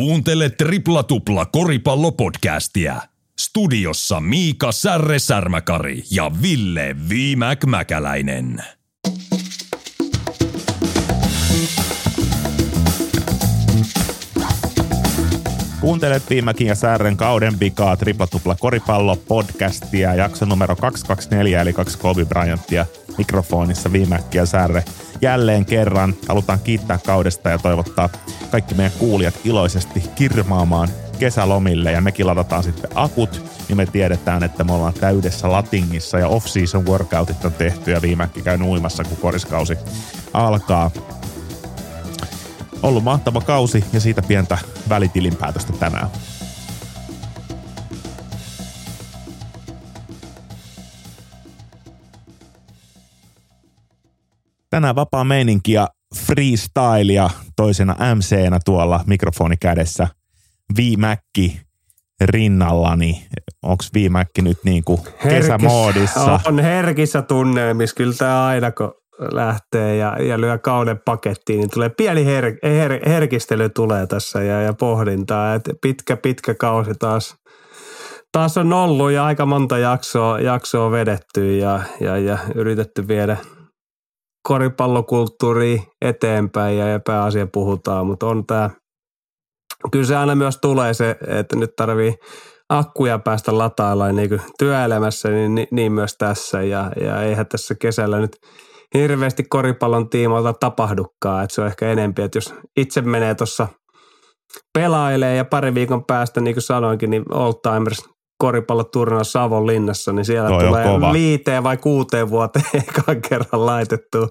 Kuuntele Tripla Tupla koripallopodcastia. Studiossa Miika Särre Särmäkari ja Ville Viimäk Mäkäläinen. Kuuntelet Viimäkin ja Särren kauden pikaa Triplatupla koripallo podcastia, jakso numero 224 eli kaksi Kobe Bryantia mikrofonissa Viimäkki ja Särre. Jälleen kerran halutaan kiittää kaudesta ja toivottaa kaikki meidän kuulijat iloisesti kirmaamaan kesälomille ja mekin ladataan sitten akut, niin me tiedetään, että me ollaan täydessä latingissa ja off-season workoutit on tehty ja Viimäkki käy uimassa, kun koriskausi alkaa ollut mahtava kausi ja siitä pientä välitilinpäätöstä tänään. Tänään vapaa meininki ja freestyle ja toisena MC-nä tuolla mikrofoni kädessä Viimäkki rinnallani. Onko Viimäkki nyt niinku kesämoodissa? On herkissä tunneemissa. Kyllä tämä aina kun lähtee ja, ja lyö kauden pakettiin, niin tulee pieni her, her, herkistely tulee tässä ja, ja pohdintaa. Et pitkä, pitkä kausi taas, taas on ollut ja aika monta jaksoa, jaksoa vedetty ja, ja, ja yritetty viedä koripallokulttuuri eteenpäin ja, pääasia puhutaan, mutta on tämä, kyllä se aina myös tulee se, että nyt tarvii akkuja päästä latailla niin työelämässä, niin, niin, niin myös tässä ja, ja eihän tässä kesällä nyt – hirveästi koripallon tiimoilta tapahdukaan. Että se on ehkä enempi, että jos itse menee tuossa pelailee ja pari viikon päästä, niin kuin sanoinkin, niin Old Timers koripalloturnaus Savon linnassa, niin siellä Toi tulee viiteen vai kuuteen vuoteen ekan kerran laitettu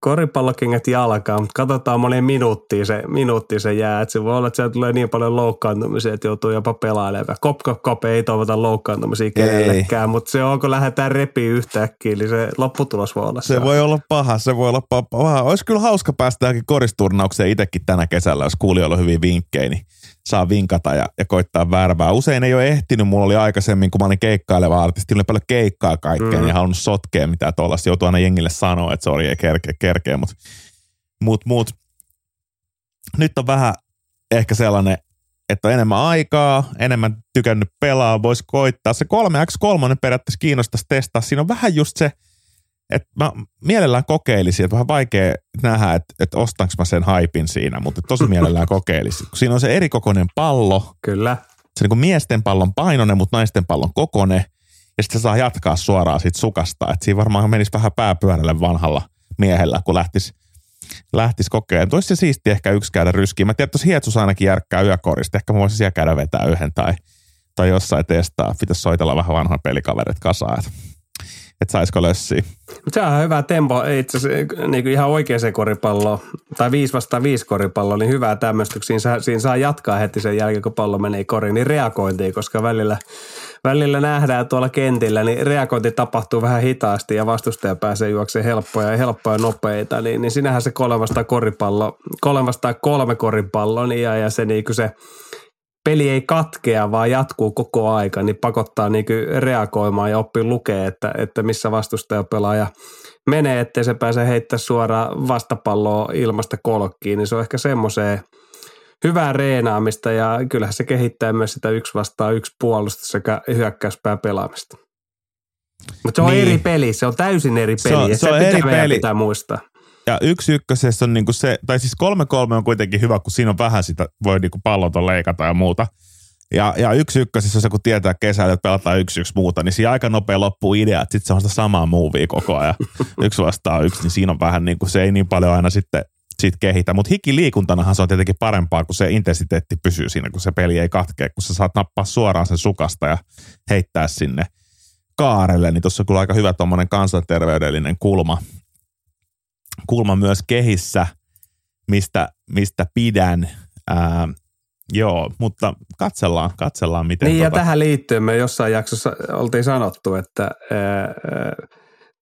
koripallokengät jalkaan, mutta katsotaan moneen minuuttiin se, minuuttiin se jää. Että se voi olla, että siellä tulee niin paljon loukkaantumisia, että joutuu jopa pelailemaan. Kop, kop, kop, ei toivota loukkaantumisia kenellekään, mutta se on, kun lähdetään repi yhtäkkiä, niin se lopputulos voi olla. Se, se voi olla paha, se voi olla paha. Olisi kyllä hauska päästä johonkin koristurnaukseen itsekin tänä kesällä, jos kuulijoilla on hyvin vinkkejä, niin saa vinkata ja, ja koittaa värvää. Usein ei ole ehtinyt, mulla oli aikaisemmin, kun mä olin keikkaileva artisti, oli paljon keikkaa kaikkea, mm. ja halunnut sotkea mitä tuollaista. Joutuu aina jengille sanoa, että sori, ei kerkeä, kerkeä, mutta mut, mut. nyt on vähän ehkä sellainen, että on enemmän aikaa, enemmän tykännyt pelaa, voisi koittaa. Se 3x3 periaatteessa kiinnostaisi testaa. Siinä on vähän just se, et mä mielellään kokeilisin, että vähän vaikea nähdä, että, että ostanko mä sen haipin siinä, mutta tosi mielellään kokeilisin. Kun siinä on se erikokoinen pallo. Kyllä. Se niin kuin miesten pallon painonen, mutta naisten pallon kokone. Ja sitten se saa jatkaa suoraan siitä sukasta. Että siinä varmaan menisi vähän pääpyörälle vanhalla miehellä, kun lähtisi lähtis kokeilemaan. Toisi se siisti ehkä yksi käydä ryskiin. Mä tiedän, että Hietsus ainakin järkkää yökorista. Ehkä mä voisin siellä käydä vetää yhden tai, tai jossain testaa. Pitäisi soitella vähän vanhoja pelikaverit kasaan että saisiko lössiä. Se on hyvä tempo itse asiassa niin ihan oikeaan koripalloon, tai 5 vastaan 5 koripallo, niin hyvää tämmöistä, siinä saa, siinä saa jatkaa heti sen jälkeen, kun pallo menee koriin, niin reagointiin, koska välillä, välillä nähdään tuolla kentillä, niin reagointi tapahtuu vähän hitaasti ja vastustaja pääsee juoksemaan helppoja ja helppoja nopeita, niin, niin sinähän se kolme vastaan koripallo, kolme vastaan kolme koripallo, niin ja, ja se, niin se peli ei katkea, vaan jatkuu koko aika, niin pakottaa niin reagoimaan ja oppii lukea, että, että missä vastustaja pelaaja menee, ettei se pääse heittää suoraan vastapalloa ilmasta kolkkiin, niin se on ehkä semmoiseen hyvää reenaamista ja kyllähän se kehittää myös sitä yksi vastaan yksi puolusta sekä hyökkäyspää pelaamista. Mutta se on niin. eri peli, se on täysin eri peli se on, ja se, se pitää eri peli. pitää muistaa. Ja yksi ykkösessä on niinku se, tai siis kolme kolme on kuitenkin hyvä, kun siinä on vähän sitä, voi niinku pallota leikata ja muuta. Ja, ja yksi ykkösessä on se, kun tietää kesällä, että pelataan yksi yksi muuta, niin siinä aika nopea loppuu idea, että sitten se on sitä samaa movia koko ajan. yksi vastaa yksi, niin siinä on vähän niin kuin se ei niin paljon aina sitten sit kehitä. Mutta hikiliikuntanahan se on tietenkin parempaa, kun se intensiteetti pysyy siinä, kun se peli ei katkea, kun sä saat nappaa suoraan sen sukasta ja heittää sinne kaarelle, niin tuossa on kyllä aika hyvä tuommoinen kansanterveydellinen kulma, kulma myös kehissä, mistä, mistä pidän. Ää, joo, mutta katsellaan, katsellaan miten. Niin tota... ja tähän liittyen me jossain jaksossa oltiin sanottu, että ää,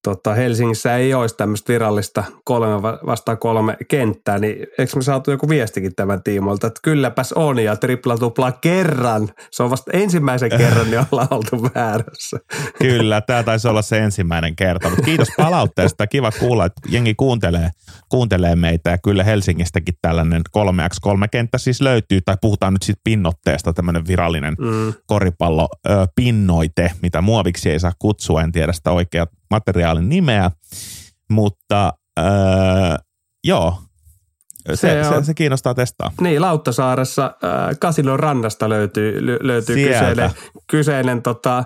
tota, Helsingissä ei olisi tämmöistä virallista kolme vastaan kolme kenttää, niin eikö me saatu joku viestikin tämän tiimoilta, että kylläpäs on ja tripla tupla kerran. Se on vasta ensimmäisen kerran, niin ollaan oltu väärässä. Kyllä, tämä taisi olla se ensimmäinen kerta, mutta kiitos palautteesta. Kiva kuulla, että jengi kuuntelee, kuuntelee meitä ja kyllä Helsingistäkin tällainen 3x3 kenttä siis löytyy, tai puhutaan nyt sitten pinnotteesta, tämmöinen virallinen mm. koripallo ö, pinnoite, mitä muoviksi ei saa kutsua, en tiedä sitä oikea materiaalin nimeä, mutta öö, joo, se, se, se, se kiinnostaa testaa. Niin, Lauttasaaressa äh, Kasilon rannasta löytyy, löytyy kyseinen, kyseinen tota,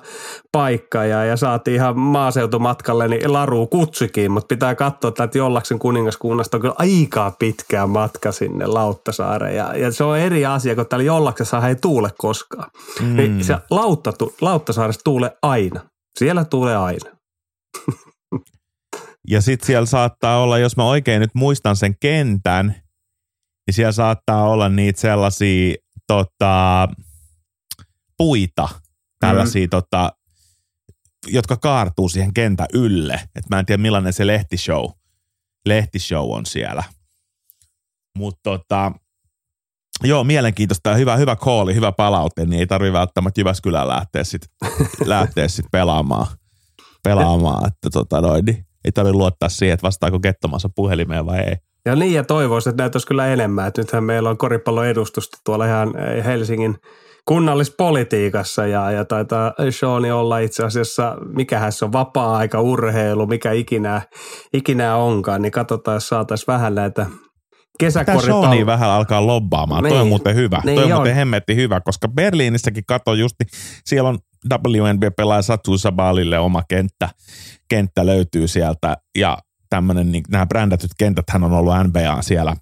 paikka ja, ja saatiin ihan maaseutumatkalle niin Laru kutsikin, mutta pitää katsoa, että Jollaksen kuningaskunnasta on kyllä aika pitkä matka sinne Lauttasaareen ja, ja se on eri asia, kun täällä Jollaksessa ei tuule koskaan. Mm. Niin se Lautta, Lauttasaaressa tuule aina. Siellä tulee aina. Ja sitten siellä saattaa olla, jos mä oikein nyt muistan sen kentän, niin siellä saattaa olla niitä sellaisia tota, puita, tällaisia mm. tota, jotka kaartuu siihen kentän ylle. Et mä en tiedä millainen se lehtishow, lehtishow on siellä. Mutta tota, Joo, mielenkiintoista ja hyvä, hyvä kooli, hyvä palaute, niin ei tarvi välttämättä Jyväskylään lähteä sitten lähteä sit pelaamaan pelaamaan, että tota noin, niin ei tarvitse luottaa siihen, että vastaako kettomassa puhelimeen vai ei. Ja niin, ja toivoisin, että näyttäisi kyllä enemmän. Että nythän meillä on koripallon edustusta tuolla ihan eh, Helsingin kunnallispolitiikassa ja, ja taitaa Sean olla itse asiassa, mikähän se on, vapaa-aika, urheilu, mikä ikinä, ikinä onkaan, niin katsotaan, jos saataisiin vähän näitä kesäkoripallo. Tämä vähän alkaa lobbaamaan. Niin, Toi on niin. muuten hyvä. Niin Toi on, on muuten hemmetti hyvä, koska Berliinissäkin kato justi, siellä on WNBA-pelaaja Satu Sabalille oma kenttä, kenttä löytyy sieltä ja tämmöinen, niin nämä brändätyt kentät hän on ollut NBA siellä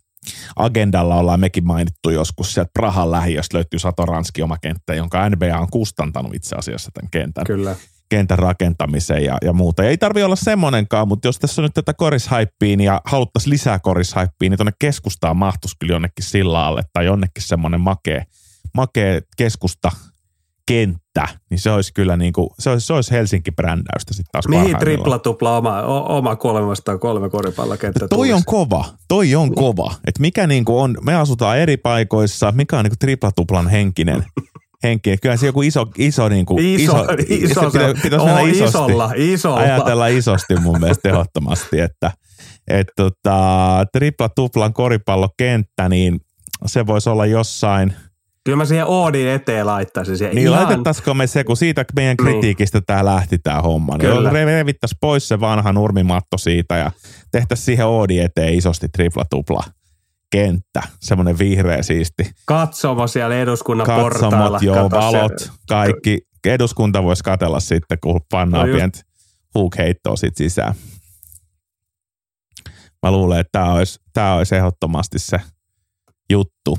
agendalla ollaan mekin mainittu joskus sieltä Prahan lähiöstä löytyy Satoranski oma kenttä, jonka NBA on kustantanut itse asiassa tämän kentän. Kyllä kentän rakentamiseen ja, ja muuta. Ja ei tarvi olla semmoinenkaan, mutta jos tässä on nyt tätä korishaippiin ja haluttaisiin lisää korishaippiin, niin tuonne keskustaan mahtuisi kyllä jonnekin sillä alle tai jonnekin semmoinen makea, makea keskusta kenttä, niin se olisi kyllä niin kuin, se olisi, se olisi Helsinki-brändäystä sitten taas Mihin tripla tupla oma, oma kolmesta kolme koripallokenttä Toi tulisi. on kova, toi on kova. Että mikä niin kuin on, me asutaan eri paikoissa, mikä on niin kuin tripla tuplan henkinen henki. Kyllä se joku iso, iso, niin kuin, iso, iso, iso se, pitäisi oh, isosti, isolla, isolla. ajatella isosti mun mielestä tehottomasti, että et, tota, tripla tuplan koripallokenttä, niin se voisi olla jossain – Kyllä mä siihen Oodin eteen laittaisin. Siihen niin ihan... laitettaisiko me se, kun siitä meidän niin. kritiikistä niin. tämä lähti tämä homma. Niin Kyllä. revittäisi pois se vanha nurmimatto siitä ja tehtäisiin siihen Oodin eteen isosti tripla tupla kenttä, semmoinen vihreä siisti. Katsomo siellä eduskunnan Katsomot, portailla. joo, valot, se. kaikki. Eduskunta voisi katella sitten, kun pannaan no pientä huukheittoa sit sisään. Mä luulen, että tämä olisi, olisi ehdottomasti se juttu.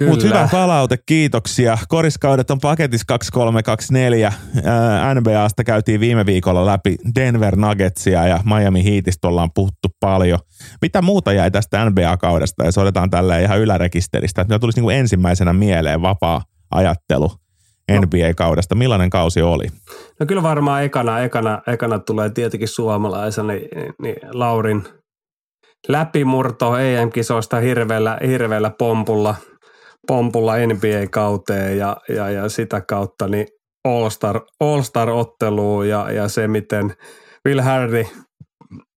Mutta hyvä palaute, kiitoksia. Koriskaudet on paketissa 2324. NBAsta käytiin viime viikolla läpi Denver Nuggetsia ja Miami Heatista ollaan puhuttu paljon. Mitä muuta jäi tästä NBA-kaudesta? Ja se otetaan tällä ihan ylärekisteristä. Että tulisi niinku ensimmäisenä mieleen vapaa ajattelu NBA-kaudesta. Millainen kausi oli? No kyllä varmaan ekana, ekana, ekana tulee tietenkin suomalaisena niin, niin Laurin läpimurto EM-kisoista hirveällä, hirveällä pompulla – pompulla NBA-kauteen ja, ja, ja sitä kautta niin All-Star, All-Star-otteluun ja, ja se, miten Will Hardy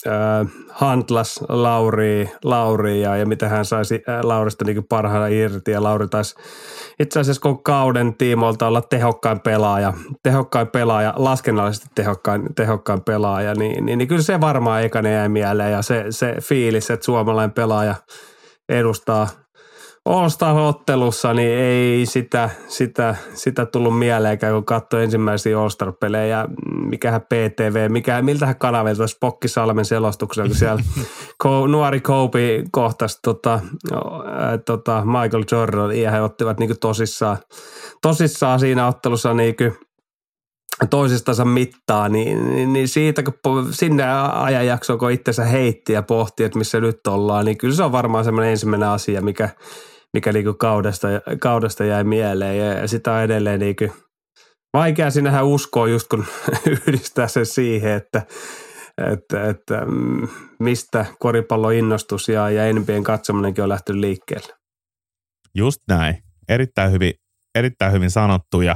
äh, hantlas Lauri, Lauri ja, ja miten hän saisi Laurista niin parhaana irti. Ja Lauri taisi itse asiassa koko kauden tiimoilta olla tehokkain pelaaja, tehokkain pelaaja, laskennallisesti tehokkain, tehokkain pelaaja, niin, niin, niin kyllä se varmaan ekana jäi mieleen ja se, se fiilis, että suomalainen pelaaja edustaa – All-Star-ottelussa, niin ei sitä, sitä, sitä tullut mieleenkään, kun katsoi ensimmäisiä All-Star-pelejä. Mikähän PTV, mikä, miltähän kanavilta Spokki Salmen selostuksena, kun siellä nuori Kobe kohtasi tota, tota Michael Jordan ja he ottivat niin tosissaan, tosissaan siinä ottelussa niin toisistansa mittaa, niin, niin, niin siitä kun sinne ajanjaksoon, kun itsensä heitti ja pohti, että missä nyt ollaan, niin kyllä se on varmaan semmoinen ensimmäinen asia, mikä, mikä niinku kaudesta, kaudesta jäi mieleen ja sitä on edelleen niinku vaikea sinähän uskoa just kun yhdistää sen siihen, että, että, että mm, mistä koripalloinnostus ja, ja NBAn katsominenkin on lähtenyt liikkeelle. Just näin. Erittäin hyvin, erittäin hyvin sanottu ja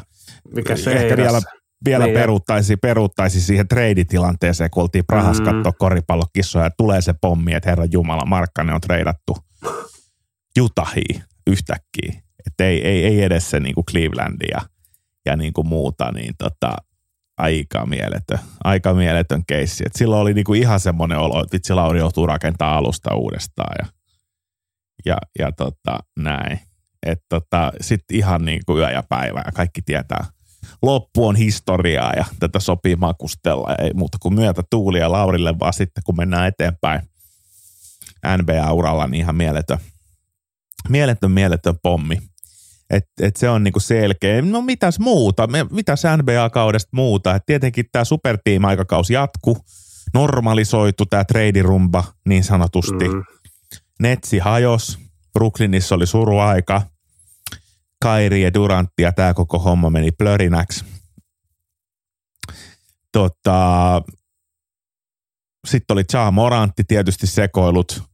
Mikä se ehkä vielä, vielä niin, peruuttaisi, peruuttaisi siihen treiditilanteeseen, kun oltiin Prahas mm. katsoa koripallokissoja ja tulee se pommi, että herra Jumala, Markkanen on treidattu Utahiin yhtäkkiä. Että ei, ei, ei edes se niin kuin Cleveland ja, ja niin kuin muuta, niin tota, aika mieletön, aika mieletön keissi. Et silloin oli niinku ihan semmoinen olo, että vitsi Lauri joutuu rakentamaan alusta uudestaan ja, ja, ja tota, näin. Tota, sitten ihan niin kuin yö ja päivä ja kaikki tietää. Loppu on historiaa ja tätä sopii makustella. Ei muuta kuin myötä tuulia Laurille, vaan sitten kun mennään eteenpäin NBA-uralla, niin ihan mieletön, mieletön, mieletön pommi. Et, et se on niinku selkeä. No mitäs muuta? Mitäs NBA-kaudesta muuta? Et tietenkin tämä supertiim-aikakausi jatku, normalisoitu tämä treidirumba niin sanotusti. Mm. Netsi hajos, Brooklynissa oli suruaika, Kairi ja Durantti ja tämä koko homma meni plörinäksi. Tota, sitten oli Cha Morantti tietysti sekoilut.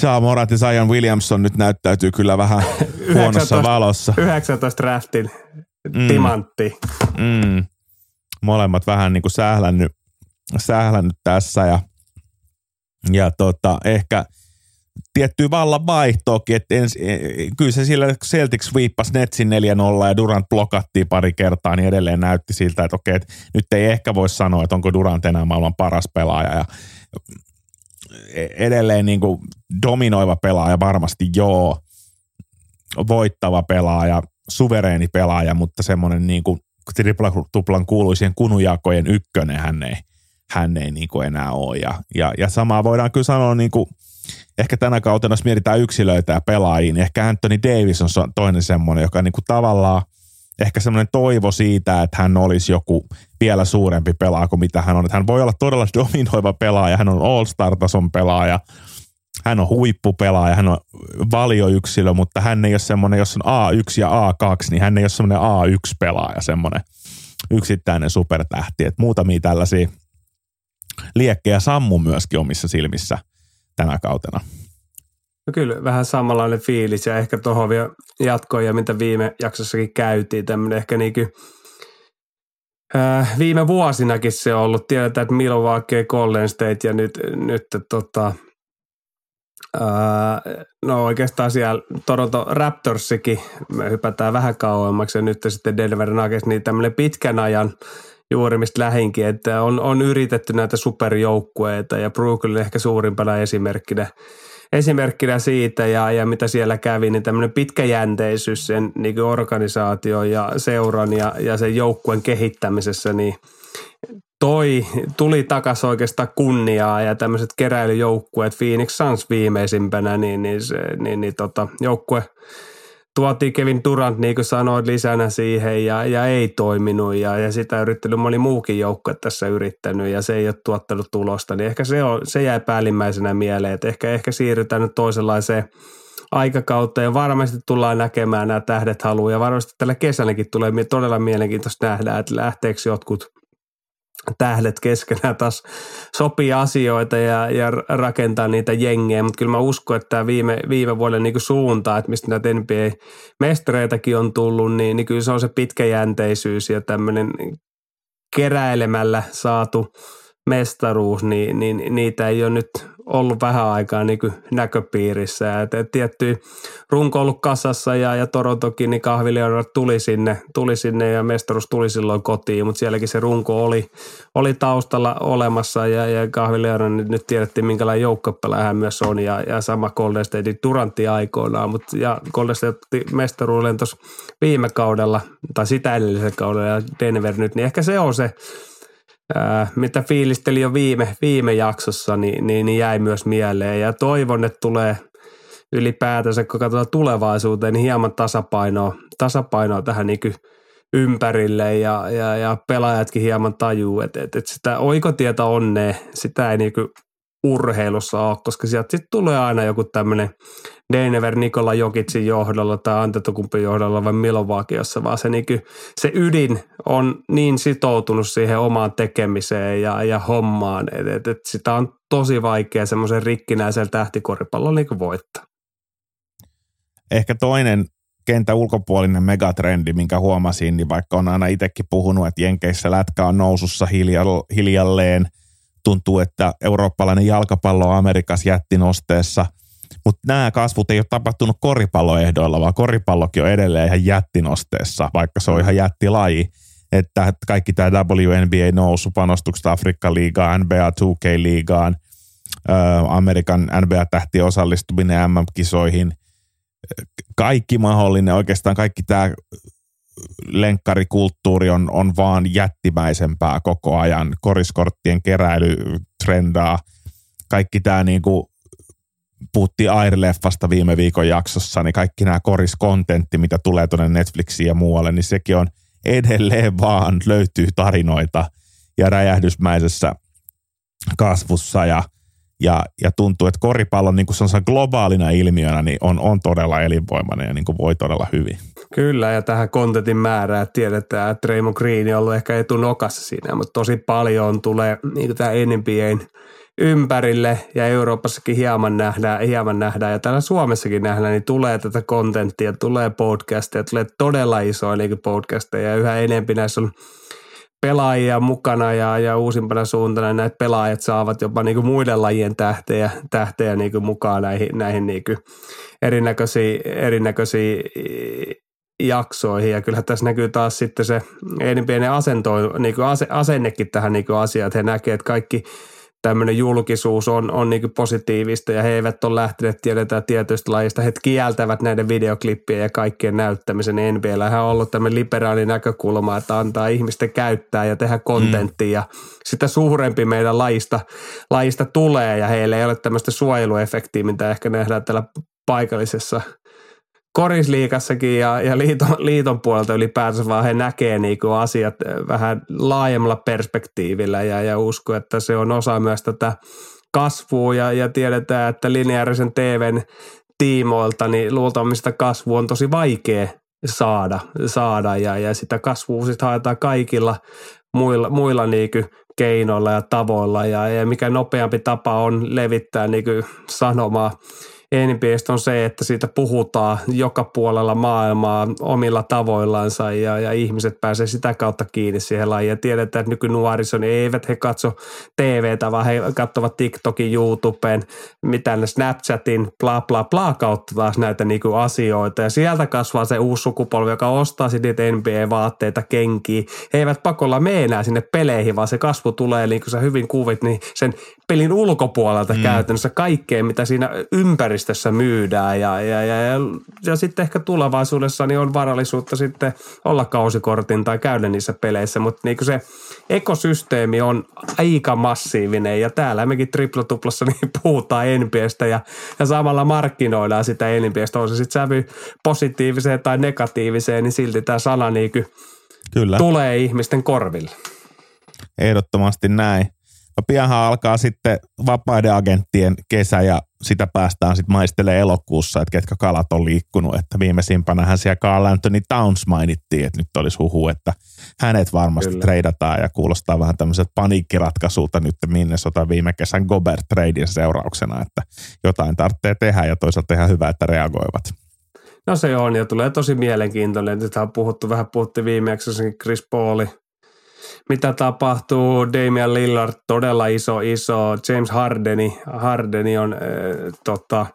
Cha Morant ja Zion Williamson nyt näyttäytyy kyllä vähän huonossa 19, valossa. 19 draftin mm. timantti. Mm. Molemmat vähän niin kuin sählännyt, sählännyt tässä ja, ja tota, ehkä – tiettyä vallan vaihtoakin, että ens, e, kyllä se sillä Celtics viippasi Netsin 4-0 ja Durant blokattiin pari kertaa, niin edelleen näytti siltä, että okei, että nyt ei ehkä voi sanoa, että onko Durant enää maailman paras pelaaja ja e, edelleen niin kuin dominoiva pelaaja varmasti joo, voittava pelaaja, suvereeni pelaaja, mutta semmoinen niin kuin tripla-tuplan kuuluisien kunujakojen ykkönen hän ei, hän ei niin kuin enää ole. Ja, ja, ja samaa voidaan kyllä sanoa niin kuin ehkä tänä kautena, jos mietitään yksilöitä ja pelaajia, niin ehkä Anthony Davis on toinen semmoinen, joka niin kuin tavallaan ehkä semmoinen toivo siitä, että hän olisi joku vielä suurempi pelaaja kuin mitä hän on. Että hän voi olla todella dominoiva pelaaja, hän on all-star-tason pelaaja, hän on huippupelaaja, hän on valioyksilö, mutta hän ei ole semmoinen, jos on A1 ja A2, niin hän ei ole semmoinen A1-pelaaja, semmoinen yksittäinen supertähti. Että muutamia tällaisia liekkejä sammu myöskin omissa silmissä – tänä kautena. No kyllä, vähän samanlainen fiilis ja ehkä tuohon vielä jatkoja, ja mitä viime jaksossakin käytiin, tämmöinen ehkä niin kuin, äh, viime vuosinakin se on ollut. Tiedetään, että Milwaukee, Golden State ja nyt, nyt tota, äh, no oikeastaan siellä Toronto Raptorsikin, me hypätään vähän kauemmaksi ja nyt sitten Denver Nuggets, niin tämmöinen pitkän ajan – juuri mistä lähinkin, että on, on yritetty näitä superjoukkueita ja Brooklyn ehkä suurimpana esimerkkinä, esimerkkinä siitä ja, ja mitä siellä kävi, niin tämmöinen pitkäjänteisyys sen niin organisaation ja seuran ja, ja sen joukkueen kehittämisessä, niin toi, tuli takaisin oikeastaan kunniaa ja tämmöiset keräilyjoukkueet, Phoenix Suns viimeisimpänä, niin, niin, se, niin, niin tota, joukkue – tuotiin Kevin Durant, niin kuin sanoit, lisänä siihen ja, ja ei toiminut ja, ja sitä yrittänyt moni muukin joukko tässä yrittänyt ja se ei ole tuottanut tulosta, niin ehkä se, on, se jäi päällimmäisenä mieleen, että ehkä, ehkä siirrytään nyt toisenlaiseen aikakautta ja varmasti tullaan näkemään nämä tähdet haluaa ja varmasti tällä kesälläkin tulee todella mielenkiintoista nähdä, että lähteekö jotkut – tähdet keskenään taas sopii asioita ja, ja rakentaa niitä jengejä, mutta kyllä mä uskon, että tämä viime, viime vuoden niin suunta, että mistä näitä NBA-mestareitakin on tullut, niin, niin kyllä se on se pitkäjänteisyys ja tämmöinen keräilemällä saatu mestaruus, niin, niin niitä ei ole nyt ollut vähän aikaa niin kuin näköpiirissä. Et, et tietty runko ollut kasassa ja, ja Torontokin, niin kahvileonat tuli sinne, tuli sinne ja mestaruus tuli silloin kotiin, mutta sielläkin se runko oli, oli taustalla olemassa ja, ja nyt, nyt tiedettiin minkälainen joukkopelaaja hän myös on ja, ja sama Golden State Durantti aikoinaan, mutta ja Golden State mestaruuden tuossa viime kaudella tai sitä edellisellä kaudella ja Denver nyt, niin ehkä se on se ää, mitä fiilisteli jo viime, viime jaksossa, niin, niin, niin jäi myös mieleen. Ja toivon, että tulee ylipäätänsä, kun katsotaan tulevaisuuteen, niin hieman tasapainoa, tasapainoa tähän niin ympärille ja, ja, ja, pelaajatkin hieman tajuu, että, että, sitä oikotietä onnea, sitä ei niin urheilussa ole, koska sieltä sitten tulee aina joku tämmöinen Deinever Nikola Jokitsin johdolla tai Antetokumpin johdolla vai Milovakiossa, vaan se, niin kuin, se ydin on niin sitoutunut siihen omaan tekemiseen ja, ja hommaan, että et, et sitä on tosi vaikea semmoisen rikkinäisellä tähtikoripallon niin voittaa. Ehkä toinen kenttä ulkopuolinen megatrendi, minkä huomasin, niin vaikka on aina itsekin puhunut, että Jenkeissä lätkä on nousussa hiljalleen, tuntuu, että eurooppalainen jalkapallo on Amerikassa jättinosteessa, mutta nämä kasvut ei ole tapahtunut koripalloehdoilla, vaan koripallokin on edelleen ihan jättinosteessa, vaikka se on ihan jättilaji. Että kaikki tämä WNBA nousu, panostukset Afrikka-liigaan, NBA 2K-liigaan, Amerikan NBA-tähtien osallistuminen MM-kisoihin, kaikki mahdollinen, oikeastaan kaikki tämä lenkkarikulttuuri on, on vaan jättimäisempää koko ajan. Koriskorttien keräily trendaa. Kaikki tämä niin kuin puhuttiin Air-leffasta viime viikon jaksossa, niin kaikki nämä koriskontentti, mitä tulee tuonne Netflixiin ja muualle, niin sekin on edelleen vaan löytyy tarinoita ja räjähdysmäisessä kasvussa ja – ja, ja tuntuu, että koripallo niin kuin globaalina ilmiönä niin on, on todella elinvoimainen ja niin kuin voi todella hyvin. Kyllä, ja tähän kontentin määrään tiedetään, että Raymond Green on ollut ehkä etunokassa siinä, mutta tosi paljon tulee niin tämä NBAn ympärille ja Euroopassakin hieman nähdään, hieman nähdään ja täällä Suomessakin nähdään, niin tulee tätä kontenttia, tulee podcasteja, tulee todella isoja niin podcasteja ja yhä enemmän näissä on pelaajia mukana ja, ja uusimpana suuntana näitä pelaajat saavat jopa niin muiden lajien tähtejä, tähtejä niin mukaan näihin, näihin niin erinäköisiin, erinäköisiin jaksoihin. Ja kyllähän tässä näkyy taas sitten se pieni asento, niin kuin asennekin tähän niin kuin asiaan, että he näkevät, että kaikki – tämmöinen julkisuus on, on niin positiivista ja he eivät ole lähteneet tiedetään tietystä lajista. He kieltävät näiden videoklippien ja kaikkien näyttämisen. NBL on ollut tämmöinen liberaali näkökulma, että antaa ihmisten käyttää ja tehdä kontenttia mm. ja sitä suurempi meidän lajista, lajista tulee ja heillä ei ole tämmöistä suojeluefektiä, mitä ehkä nähdään täällä paikallisessa – korisliikassakin ja, ja liiton, liiton puolelta ylipäätänsä vaan he näkee niinku asiat vähän laajemmalla perspektiivillä ja, ja usko, että se on osa myös tätä kasvua ja, ja tiedetään, että lineaarisen TVn tiimoilta niin luultavasti kasvu on tosi vaikea saada, saada ja, ja sitä kasvua sitten haetaan kaikilla muilla, muilla niinku keinoilla ja tavoilla ja, ja mikä nopeampi tapa on levittää niinku sanomaa NBAstä on se, että siitä puhutaan joka puolella maailmaa omilla tavoillansa ja, ja ihmiset pääsee sitä kautta kiinni siihen lajiin. Ja tiedetään, että nykynuoriso, niin eivät he katso TVtä, vaan he katsovat TikTokin, YouTubeen, mitä ne Snapchatin, bla bla bla kautta taas näitä niinku asioita. Ja sieltä kasvaa se uusi sukupolvi, joka ostaa sitten niitä NBA-vaatteita, kenkiä. He eivät pakolla mene enää sinne peleihin, vaan se kasvu tulee, niin kuin sä hyvin kuvit, niin sen pelin ulkopuolelta mm. käytännössä kaikkeen, mitä siinä ympäristössä myydään ja, ja, ja, ja, ja sitten ehkä tulevaisuudessa niin on varallisuutta sitten olla kausikortin tai käydä niissä peleissä, mutta niin se ekosysteemi on aika massiivinen ja täällä mekin triplatuplassa niin puhutaan NBAstä ja, ja samalla markkinoidaan sitä NBAstä, on se sitten sävy positiiviseen tai negatiiviseen, niin silti tämä sana niin Kyllä. tulee ihmisten korville. Ehdottomasti näin. No pianhan alkaa sitten vapaiden agenttien kesä ja sitä päästään sitten maistelemaan elokuussa, että ketkä kalat on liikkunut. Että viimeisimpänähän siellä Carl Anthony Towns mainittiin, että nyt olisi huhu, että hänet varmasti Kyllä. treidataan ja kuulostaa vähän tämmöiset paniikkiratkaisuilta nyt sota viime kesän Gobert treidin seurauksena, että jotain tarvitsee tehdä ja toisaalta ihan hyvä, että reagoivat. No se on ja tulee tosi mielenkiintoinen. Nyt on puhuttu, vähän puhuttiin viimeksi Chris Pauli mitä tapahtuu. Damian Lillard todella iso, iso. James Hardeni, Hardeni on äh, tota,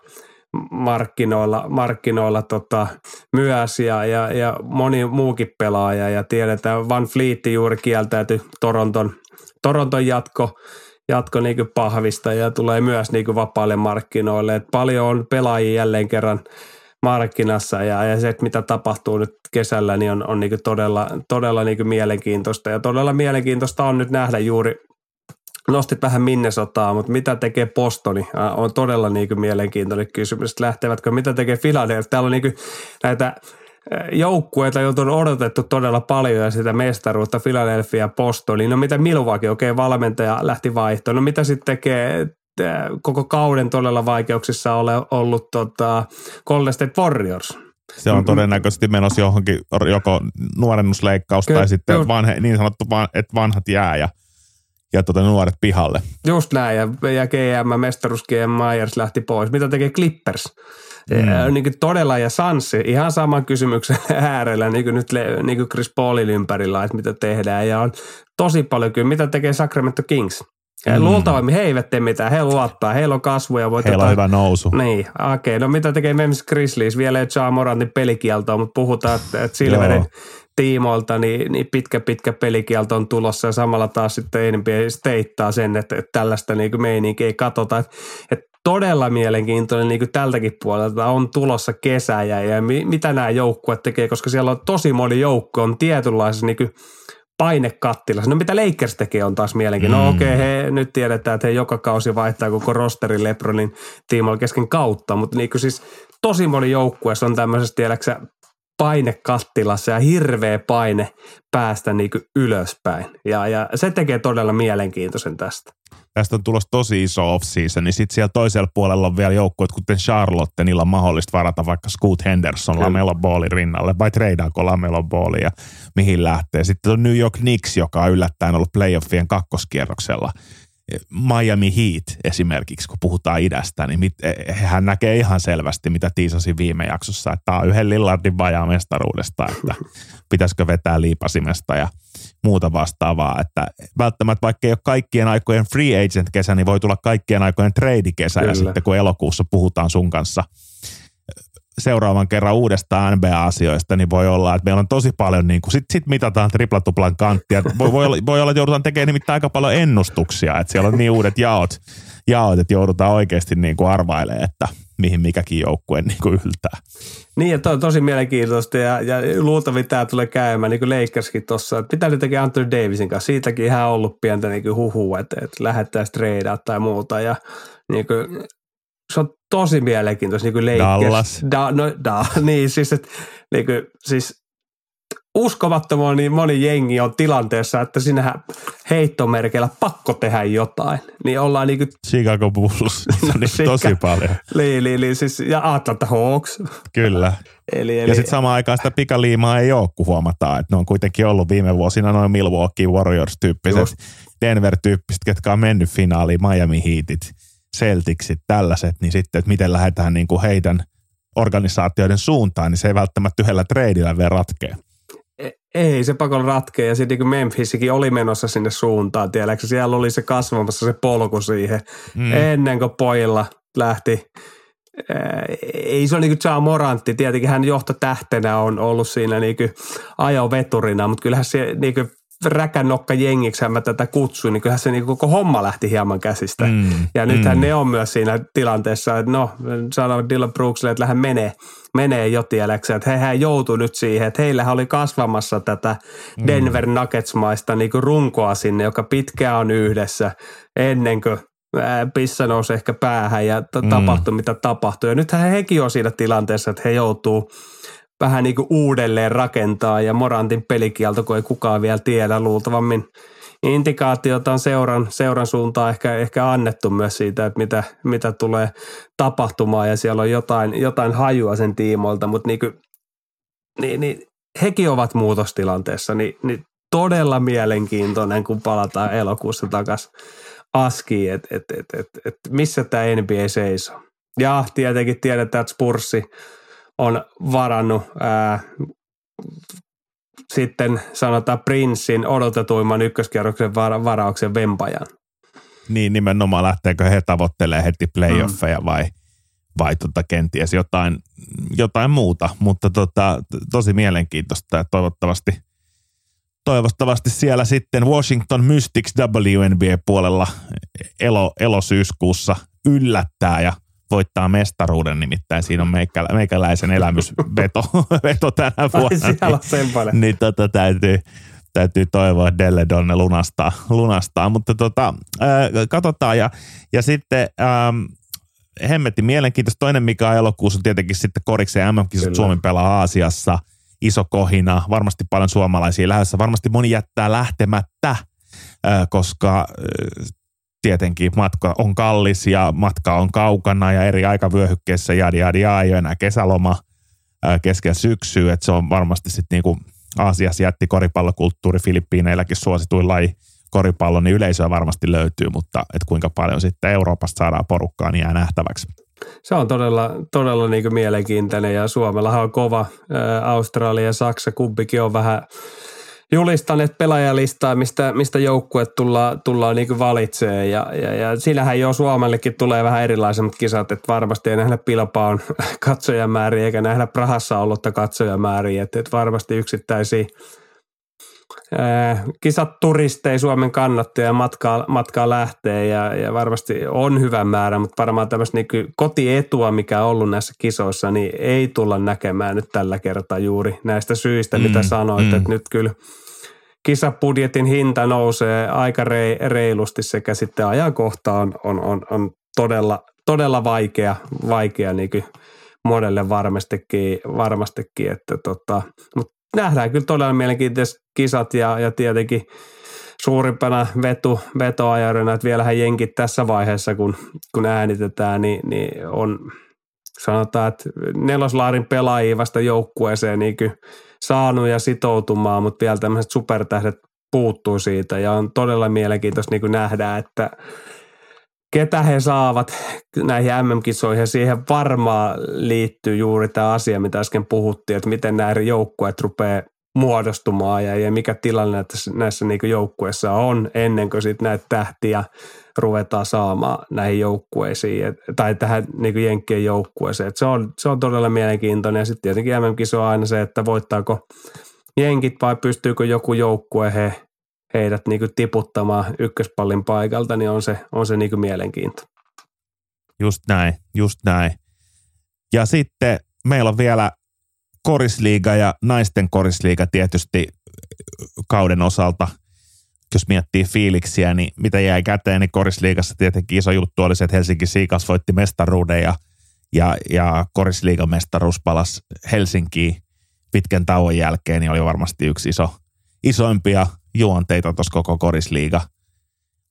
markkinoilla, markkinoilla tota, myös ja, ja, ja, moni muukin pelaaja ja tiedetään Van Fleet juuri kieltäytyi Toronton, Toronton jatko, jatko niin pahvista ja tulee myös niin vapaille markkinoille. Et paljon on pelaajia jälleen kerran – markkinassa ja, ja se, että mitä tapahtuu nyt kesällä, niin on, on niin todella, todella niin mielenkiintoista. Ja todella mielenkiintoista on nyt nähdä juuri, nostit vähän Minnesotaa, mutta mitä tekee Postoni? On todella niin mielenkiintoinen kysymys. Lähtevätkö, mitä tekee Philadelphia? Täällä on niin näitä joukkueita, joita on odotettu todella paljon ja sitä mestaruutta, Philadelphia Postoni. No mitä Milwaukee, okei okay, valmentaja lähti vaihtoon. No mitä sitten tekee koko kauden todella vaikeuksissa ole ollut tota, Golden State Warriors. Se on todennäköisesti menossa johonkin joko nuorennusleikkaus Ky- tai sitten just, vanhe, niin sanottu, että vanhat jää ja, ja tota, nuoret pihalle. Just näin, ja, ja GM, mestaruus GM Myers lähti pois. Mitä tekee Clippers? Mm. Niin kuin todella ja Sanssi ihan saman kysymyksen äärellä niin kuin nyt niin kuin Chris Paulin ympärillä, että mitä tehdään. Ja on tosi paljon kyllä, mitä tekee Sacramento Kings. Mm. Luultavasti he eivät tee mitään. He luottaa. Heillä on kasvuja. Voi Heillä on hyvä nousu. Niin, okei. Okay. No mitä tekee Memphis Grizzlies? Vielä ei ole Morantin pelikieltoa, mutta puhutaan, että, Silverin tiimoilta niin, niin, pitkä pitkä pelikielto on tulossa ja samalla taas sitten NBA steittaa sen, että, että tällaista niin meininkiä ei katsota. Että, että todella mielenkiintoinen niin tältäkin puolelta on tulossa kesä ja, ja mitä nämä joukkueet tekee, koska siellä on tosi moni joukko on tietynlaisessa niin painekattilassa. No mitä Lakers tekee on taas mielenkiintoinen. No mm. No okei, okay, he nyt tiedetään, että he joka kausi vaihtaa koko rosterin Lebronin tiimoilla kesken kautta, mutta niin siis tosi moni joukkueessa on tämmöisessä, tiedäksä, painekattilassa ja hirveä paine päästä niin ylöspäin. Ja, ja se tekee todella mielenkiintoisen tästä tästä on tulossa tosi iso off-season, niin sitten siellä toisella puolella on vielä joukkueet, kuten Charlotte, niillä on mahdollista varata vaikka Scoot Henderson Lamelo Ballin rinnalle, vai treidaako Lamelo Balli ja mihin lähtee. Sitten on New York Knicks, joka on yllättäen ollut playoffien kakkoskierroksella. Miami Heat esimerkiksi, kun puhutaan idästä, niin mit, hän näkee ihan selvästi, mitä tiisasi viime jaksossa, että tämä on yhden Lillardin vajaa mestaruudesta, että pitäisikö vetää liipasimesta ja muuta vastaavaa, että välttämättä vaikka ei ole kaikkien aikojen free agent kesä, niin voi tulla kaikkien aikojen trade kesä ja sitten kun elokuussa puhutaan sun kanssa seuraavan kerran uudestaan NBA-asioista, niin voi olla, että meillä on tosi paljon, niin kuin, sit, sit mitataan triplatuplan kanttia. Voi, voi, olla, voi olla, että joudutaan tekemään nimittäin aika paljon ennustuksia, että siellä on niin uudet jaot, jaot että joudutaan oikeasti niin kuin arvailemaan, että mihin mikäkin joukkue niin kuin yltää. Niin, ja to, tosi mielenkiintoista ja, ja luultavasti tämä tulee käymään, niin kuin Lakerskin tuossa. Mitä nyt tekee Anthony Davisin kanssa? Siitäkin ihan ollut pientä niin kuin huhua, että, että lähettäisiin treidaa tai muuta. Ja niin kuin, se on tosi mielenkiintoista, niin kuin Lakers. Dallas. Da, no, da, niin, siis, että, niin kuin, siis uskomattoman niin moni jengi on tilanteessa, että sinähän heittomerkeillä pakko tehdä jotain. Niin ollaan niin kuin... Chicago Bulls, no, niin tosi paljon. Li, li, li, siis, ja Atlanta Hawks. Kyllä. eli, eli... Ja sitten samaan aikaan sitä pikaliimaa ei ole, kun huomataan, että ne on kuitenkin ollut viime vuosina noin Milwaukee Warriors-tyyppiset, Denver-tyyppiset, ketkä on mennyt finaaliin, Miami Heatit, Celticsit, tällaiset, niin sitten, että miten lähdetään niin kuin heidän organisaatioiden suuntaan, niin se ei välttämättä yhdellä treidillä vielä ratkea. E, ei se pakolla ratkea. Ja sitten niin Memphisikin oli menossa sinne suuntaan, tiedätkö? Siellä oli se kasvamassa se polku siihen. Mm. Ennen kuin pojilla lähti ei se ole niin kuin Morantti, tietenkin hän johtotähtenä on ollut siinä niin ajoveturina, mutta kyllähän se niin kuin räkänokka jengiksi mä tätä kutsuin, niin kyllähän se niin koko homma lähti hieman käsistä. Mm, ja nythän mm. ne on myös siinä tilanteessa, että no, sanoo Dylan Brooksille, että lähden menee, menee jo tiedäksä, että he joutuu nyt siihen, että heillähän oli kasvamassa tätä mm. Denver Nuggets-maista niin runkoa sinne, joka pitkään on yhdessä ennen kuin pissa nousi ehkä päähän ja mm. tapahtui mitä tapahtui. Ja nythän hekin on siinä tilanteessa, että he joutuu vähän niin kuin uudelleen rakentaa ja Morantin pelikielto, kun ei kukaan vielä tiedä luultavammin indikaatiota on seuran, seuran suuntaan ehkä, ehkä annettu myös siitä, että mitä, mitä tulee tapahtumaan ja siellä on jotain, jotain hajua sen tiimoilta, mutta niin kuin, niin, niin, hekin ovat muutostilanteessa, niin, niin todella mielenkiintoinen, kun palataan elokuussa takaisin askiin, että et, et, et, et missä tämä NBA seisoo. Ja tietenkin tiedetään, että Spurssi – on varannut ää, sitten sanotaan Prinssin odotetuimman ykköskierroksen varauksen Vempajan. Niin nimenomaan lähteekö he tavoittelee heti playoffeja mm. vai, vai tota kenties jotain, jotain muuta, mutta tota, tosi mielenkiintoista ja toivottavasti, toivottavasti siellä sitten Washington Mystics WNBA-puolella elo, elosyyskuussa yllättää ja voittaa mestaruuden, nimittäin siinä on meikälä, meikäläisen elämysveto veto tänä vuonna. Ai siellä on sen paljon. Niin tota, täytyy, täytyy toivoa, että Delle Donne lunastaa, lunastaa. mutta tota, äh, katsotaan ja, ja sitten ähm, hemmetti mielenkiintoista. Toinen mikä on elokuussa on tietenkin sitten koriksen ja MM-kisat Suomi pelaa Aasiassa. Iso kohina, varmasti paljon suomalaisia lähdössä. Varmasti moni jättää lähtemättä, äh, koska äh, tietenkin matka on kallis ja matka on kaukana ja eri aikavyöhykkeessä ja ja ei ole enää kesäloma kesken syksyä, että se on varmasti sitten niinku Aasiassa jätti koripallokulttuuri Filippiineilläkin suosituin laji koripallo, niin yleisöä varmasti löytyy, mutta et kuinka paljon sitten Euroopasta saadaan porukkaa, niin jää nähtäväksi. Se on todella, todella niin mielenkiintoinen ja Suomellahan on kova. Australia ja Saksa kumpikin on vähän julistaneet pelaajalistaa, mistä, mistä joukkue tullaan, tullaan niin valitsee. Ja, ja, ja siinähän jo Suomellekin tulee vähän erilaisemmat kisat, että varmasti ei nähdä Pilpaan katsojamääriä eikä nähdä Prahassa ollutta katsojamääriä, että, että varmasti yksittäisiä kisat turisteja Suomen kannattajia matkaa, matkaa lähtee ja, ja, varmasti on hyvä määrä, mutta varmaan tämmöistä niin kotietua, mikä on ollut näissä kisoissa, niin ei tulla näkemään nyt tällä kertaa juuri näistä syistä, mm, mitä sanoit, mm. että nyt kyllä kisapudjetin hinta nousee aika reilusti sekä sitten ajankohta on, on, on, on todella, todella vaikea, vaikea niin monelle varmastikin, varmastikin että tota, mutta nähdään kyllä todella mielenkiintoiset kisat ja, ja tietenkin suurimpana vetu, vetoajarina, että vielähän jenkit tässä vaiheessa, kun, kun äänitetään, niin, niin on sanotaan, että neloslaarin pelaajia vasta joukkueeseen niin saanut ja sitoutumaan, mutta vielä tämmöiset supertähdet puuttuu siitä. Ja on todella mielenkiintoista niin nähdä, että ketä he saavat näihin MM-kisoihin ja siihen varmaan liittyy juuri tämä asia, mitä äsken puhuttiin, että miten nämä eri joukkueet rupeaa muodostumaan ja, ja mikä tilanne näissä, niin joukkueissa on ennen kuin sitten näitä tähtiä ruvetaan saamaan näihin joukkueisiin et, tai tähän niin Jenkkien joukkueeseen. Et se, on, se on todella mielenkiintoinen ja sitten tietenkin MM-kiso on aina se, että voittaako Jenkit vai pystyykö joku joukkue he heidät niin kuin tiputtamaan ykköspallin paikalta, niin on se, on se niin kuin mielenkiinto. Just näin, just näin. Ja sitten meillä on vielä korisliiga ja naisten korisliiga tietysti kauden osalta. Jos miettii fiiliksiä, niin mitä jäi käteen, niin korisliigassa tietenkin iso juttu oli se, että Helsinki Siikas voitti mestaruuden ja, ja, ja korisliigan mestaruus palasi Helsinkiin pitkän tauon jälkeen, niin oli varmasti yksi iso, isoimpia juonteita tuossa koko korisliiga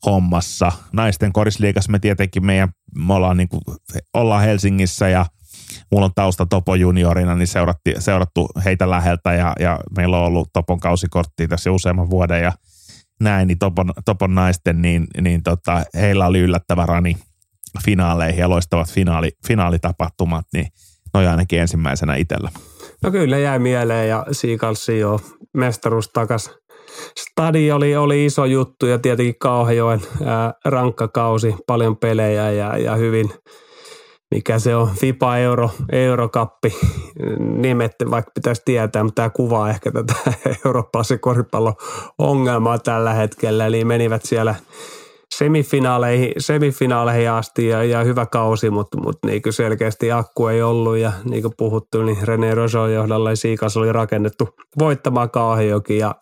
hommassa. Naisten korisliigassa me tietenkin meidän, me ollaan, niin kuin, ollaan Helsingissä ja mulla on tausta Topo juniorina, niin seuratti, seurattu heitä läheltä ja, ja meillä on ollut Topon kausikorttia tässä useamman vuoden ja näin, niin Topon, Topon naisten, niin, niin tota, heillä oli yllättävä rani finaaleihin ja loistavat finaali, finaalitapahtumat, niin noin ainakin ensimmäisenä itsellä. No kyllä jäi mieleen ja Siikalsi jo mestaruus takas Stadi oli, oli iso juttu ja tietenkin Kauhajoen ää, rankka kausi, paljon pelejä ja, ja hyvin, mikä se on, FIPA Euro, Eurokappi nimet, vaikka pitäisi tietää, mutta tämä kuvaa ehkä tätä eurooppalaisen koripallon ongelmaa tällä hetkellä. Eli menivät siellä semifinaaleihin, semifinaaleihin asti ja, ja hyvä kausi, mutta, mutta niin kuin selkeästi akku ei ollut ja niin kuin puhuttu, niin René Roson johdolla ja Siikas oli rakennettu voittamaan Kauhajoki ja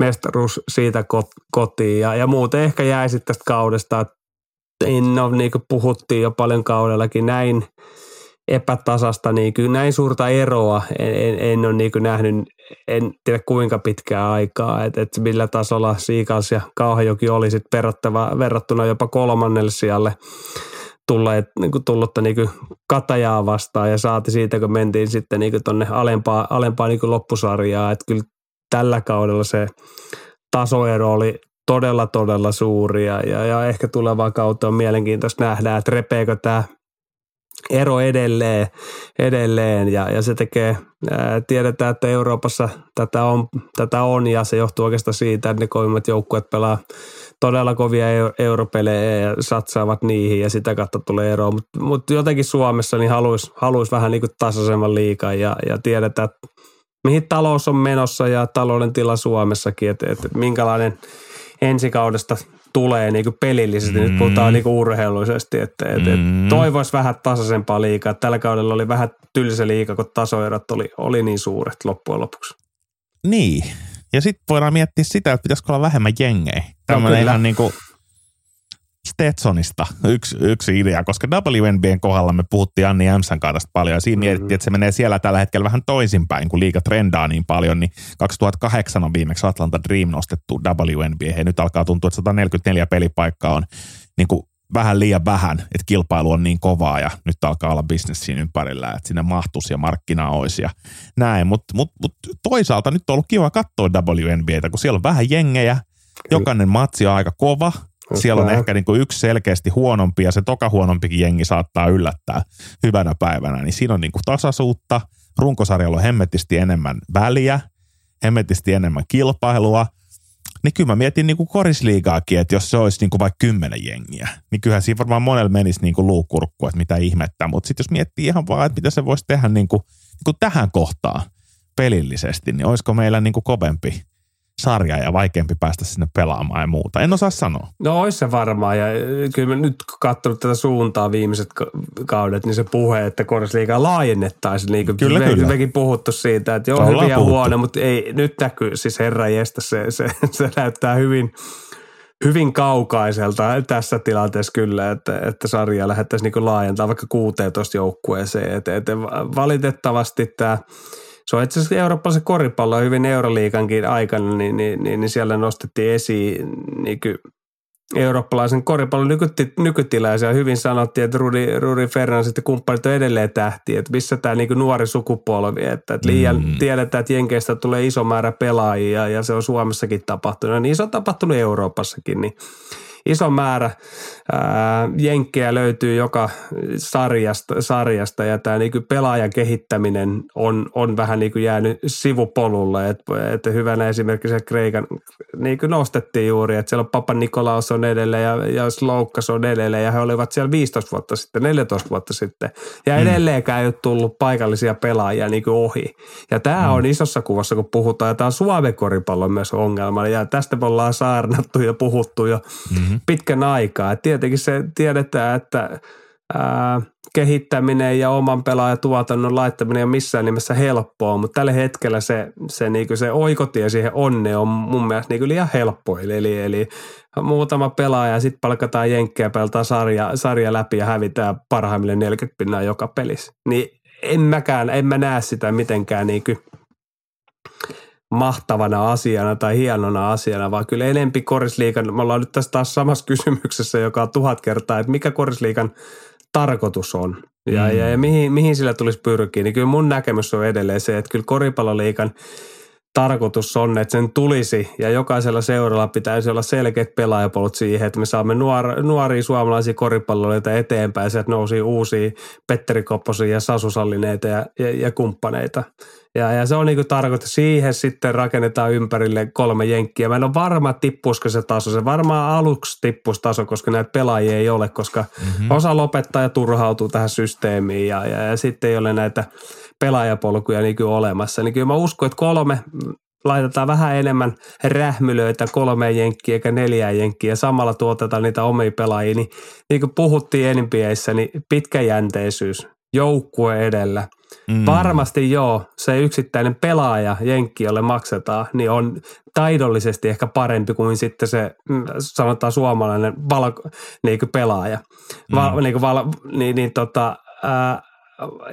mestaruus siitä kotiin. Ja, ja muuten ehkä jäi sitten tästä kaudesta, että no, niin kuin puhuttiin jo paljon kaudellakin näin epätasasta, niin kuin näin suurta eroa en, en, en ole niin nähnyt, en tiedä kuinka pitkää aikaa, että, että millä tasolla Siikals ja Kauhajoki oli sitten verrattava, verrattuna jopa kolmannelle sijalle tulleet, niin kuin tullutta niin kuin katajaa vastaan. Ja saati siitä, kun mentiin sitten niin tuonne alempaa, alempaa niin loppusarjaa, että kyllä tällä kaudella se tasoero oli todella, todella suuri ja, ja, ja ehkä tulevaa kautta on mielenkiintoista nähdä, että repeekö tämä ero edelleen, edelleen ja, ja se tekee, ää, tiedetään, että Euroopassa tätä on, tätä on ja se johtuu oikeastaan siitä, että ne kovimmat joukkueet pelaa todella kovia europelejä ja satsaavat niihin ja sitä kautta tulee ero, mutta mut jotenkin Suomessa niin haluaisi haluais vähän niin kuin tasaisemman liikaa ja, ja tiedetään, että mihin talous on menossa ja talouden tila Suomessakin, että, että minkälainen ensikaudesta tulee niin kuin pelillisesti. Mm. Nyt puhutaan niin kuin urheiluisesti, että, että, mm. toivoisi vähän tasaisempaa liikaa. Tällä kaudella oli vähän tylsä liika, kun tasoerot oli, oli niin suuret loppujen lopuksi. Niin. Ja sitten voidaan miettiä sitä, että pitäisikö olla vähemmän jengejä. Tämmöinen no, ihan niin kuin Stetsonista yksi, yksi idea, koska WNBn kohdalla me puhuttiin Anni Jämsän kanssa paljon ja siinä mm-hmm. mietittiin, että se menee siellä tällä hetkellä vähän toisinpäin, kun liiga trendaa niin paljon, niin 2008 on viimeksi Atlanta Dream nostettu WNB, ja nyt alkaa tuntua, että 144 pelipaikkaa on niin kuin vähän liian vähän, että kilpailu on niin kovaa ja nyt alkaa olla bisnes siinä ympärillä, että sinne mahtuisi ja markkina olisi ja näin. Mutta mut, mut toisaalta nyt on ollut kiva katsoa WNBAtä, kun siellä on vähän jengejä, jokainen matsi on aika kova. Siellä on ehkä niin kuin yksi selkeästi huonompi ja se toka huonompikin jengi saattaa yllättää hyvänä päivänä. Niin siinä on niin kuin tasaisuutta. Runkosarjalla on hemmetisti enemmän väliä, hemmetisti enemmän kilpailua – niin kyllä mä mietin niin kuin korisliigaakin, että jos se olisi niin kuin vaikka kymmenen jengiä, niin kyllähän siinä varmaan monella menisi niin kuin luukurkku, että mitä ihmettä. Mutta sitten jos miettii ihan vaan, että mitä se voisi tehdä niin kuin, niin kuin tähän kohtaan pelillisesti, niin olisiko meillä niin kuin kovempi sarja ja vaikeampi päästä sinne pelaamaan ja muuta. En osaa sanoa. No olisi se varmaan ja kyllä mä nyt katsonut tätä suuntaa viimeiset kaudet, niin se puhe, että korisliigaa laajennettaisiin. Niin kyllä, me, kyllä. Mekin puhuttu siitä, että joo, hyviä huono, mutta ei, nyt näkyy siis herra jestä, se, se, se näyttää hyvin, hyvin kaukaiselta tässä tilanteessa kyllä, että, että sarja lähettäisiin niin laajentaa vaikka 16 joukkueeseen. Että, että valitettavasti tämä – se on itse asiassa eurooppalaisen koripallo hyvin Euroliikankin aikana, niin, niin, niin, niin siellä nostettiin esiin niin kuin eurooppalaisen koripallon nykyti, nykytila ja siellä hyvin sanottiin, että Rudi, Rudi Fernandes ja kumppanit on edelleen tähti, että missä tämä niin nuori sukupolvi, että, että liian mm. tiedetään, että Jenkeistä tulee iso määrä pelaajia ja se on Suomessakin tapahtunut, niin se on tapahtunut Euroopassakin, niin iso määrä ää, jenkkejä löytyy joka sarjasta, sarjasta ja tämä niin pelaajan kehittäminen on, on vähän niin kuin jäänyt sivupolulle. Että, että hyvänä esimerkiksi se Kreikan niin kuin nostettiin juuri, että siellä on Papa Nikolaus on edelleen ja, ja Sloukkas on edelleen ja he olivat siellä 15 vuotta sitten, 14 vuotta sitten. Ja mm. edelleenkään ei ole tullut paikallisia pelaajia niin kuin ohi. Ja tämä mm. on isossa kuvassa, kun puhutaan, ja tämä on Suomen koripallon myös ongelma. Ja tästä me ollaan saarnattu ja puhuttu jo mm-hmm. pitkän aikaa. Et tietenkin se tiedetään, että ää, kehittäminen ja oman pelaajatuotannon laittaminen on missään nimessä helppoa, mutta tällä hetkellä se, se, niin se oikotie siihen onne on mun mielestä niin liian helppo. Eli, eli muutama pelaaja ja sitten palkataan jenkkejä, pelataan sarja, sarja läpi ja hävitään parhaimmille 40 pinnaa joka pelissä. Niin en mäkään, en mä näe sitä mitenkään niin kuin mahtavana asiana tai hienona asiana, vaan kyllä enempi korisliikan, me ollaan nyt tässä taas samassa kysymyksessä, joka on tuhat kertaa, että mikä korisliikan tarkoitus on ja, mm. ja, ja mihin, mihin sillä tulisi pyrkiä, niin kyllä mun näkemys on edelleen se, että kyllä koripalloliikan tarkoitus on, että sen tulisi ja jokaisella seuralla pitäisi olla selkeät pelaajapolut siihen, että me saamme nuor, nuoria suomalaisia koripalloilijoita eteenpäin. Sieltä nousi uusia Petteri Kopposia ja Sasu Sallineita ja, ja, ja kumppaneita. Ja, ja se on niinku tarkoitus, siihen sitten rakennetaan ympärille kolme jenkkiä. Mä en ole varma, tippuisiko se taso. Se varmaan aluksi tippuisi taso, koska näitä pelaajia ei ole, koska mm-hmm. osa lopettaa ja turhautuu tähän systeemiin ja, ja, ja sitten ei ole näitä pelaajapolkuja niin kyllä olemassa. Niin kyllä mä uskon, että kolme, laitetaan vähän enemmän rähmylöitä kolme jenkkiä eikä neljä jenkkiä ja samalla tuotetaan niitä omia pelaajia, niin, niin kuin puhuttiin enimpieissä, niin pitkäjänteisyys, joukkue edellä. Mm. Varmasti joo, se yksittäinen pelaaja jenkki, jolle maksetaan, niin on taidollisesti ehkä parempi kuin sitten se, mm, sanotaan suomalainen val, niin kuin pelaaja. Va, mm. niin, kuin val, niin, niin tota, ää,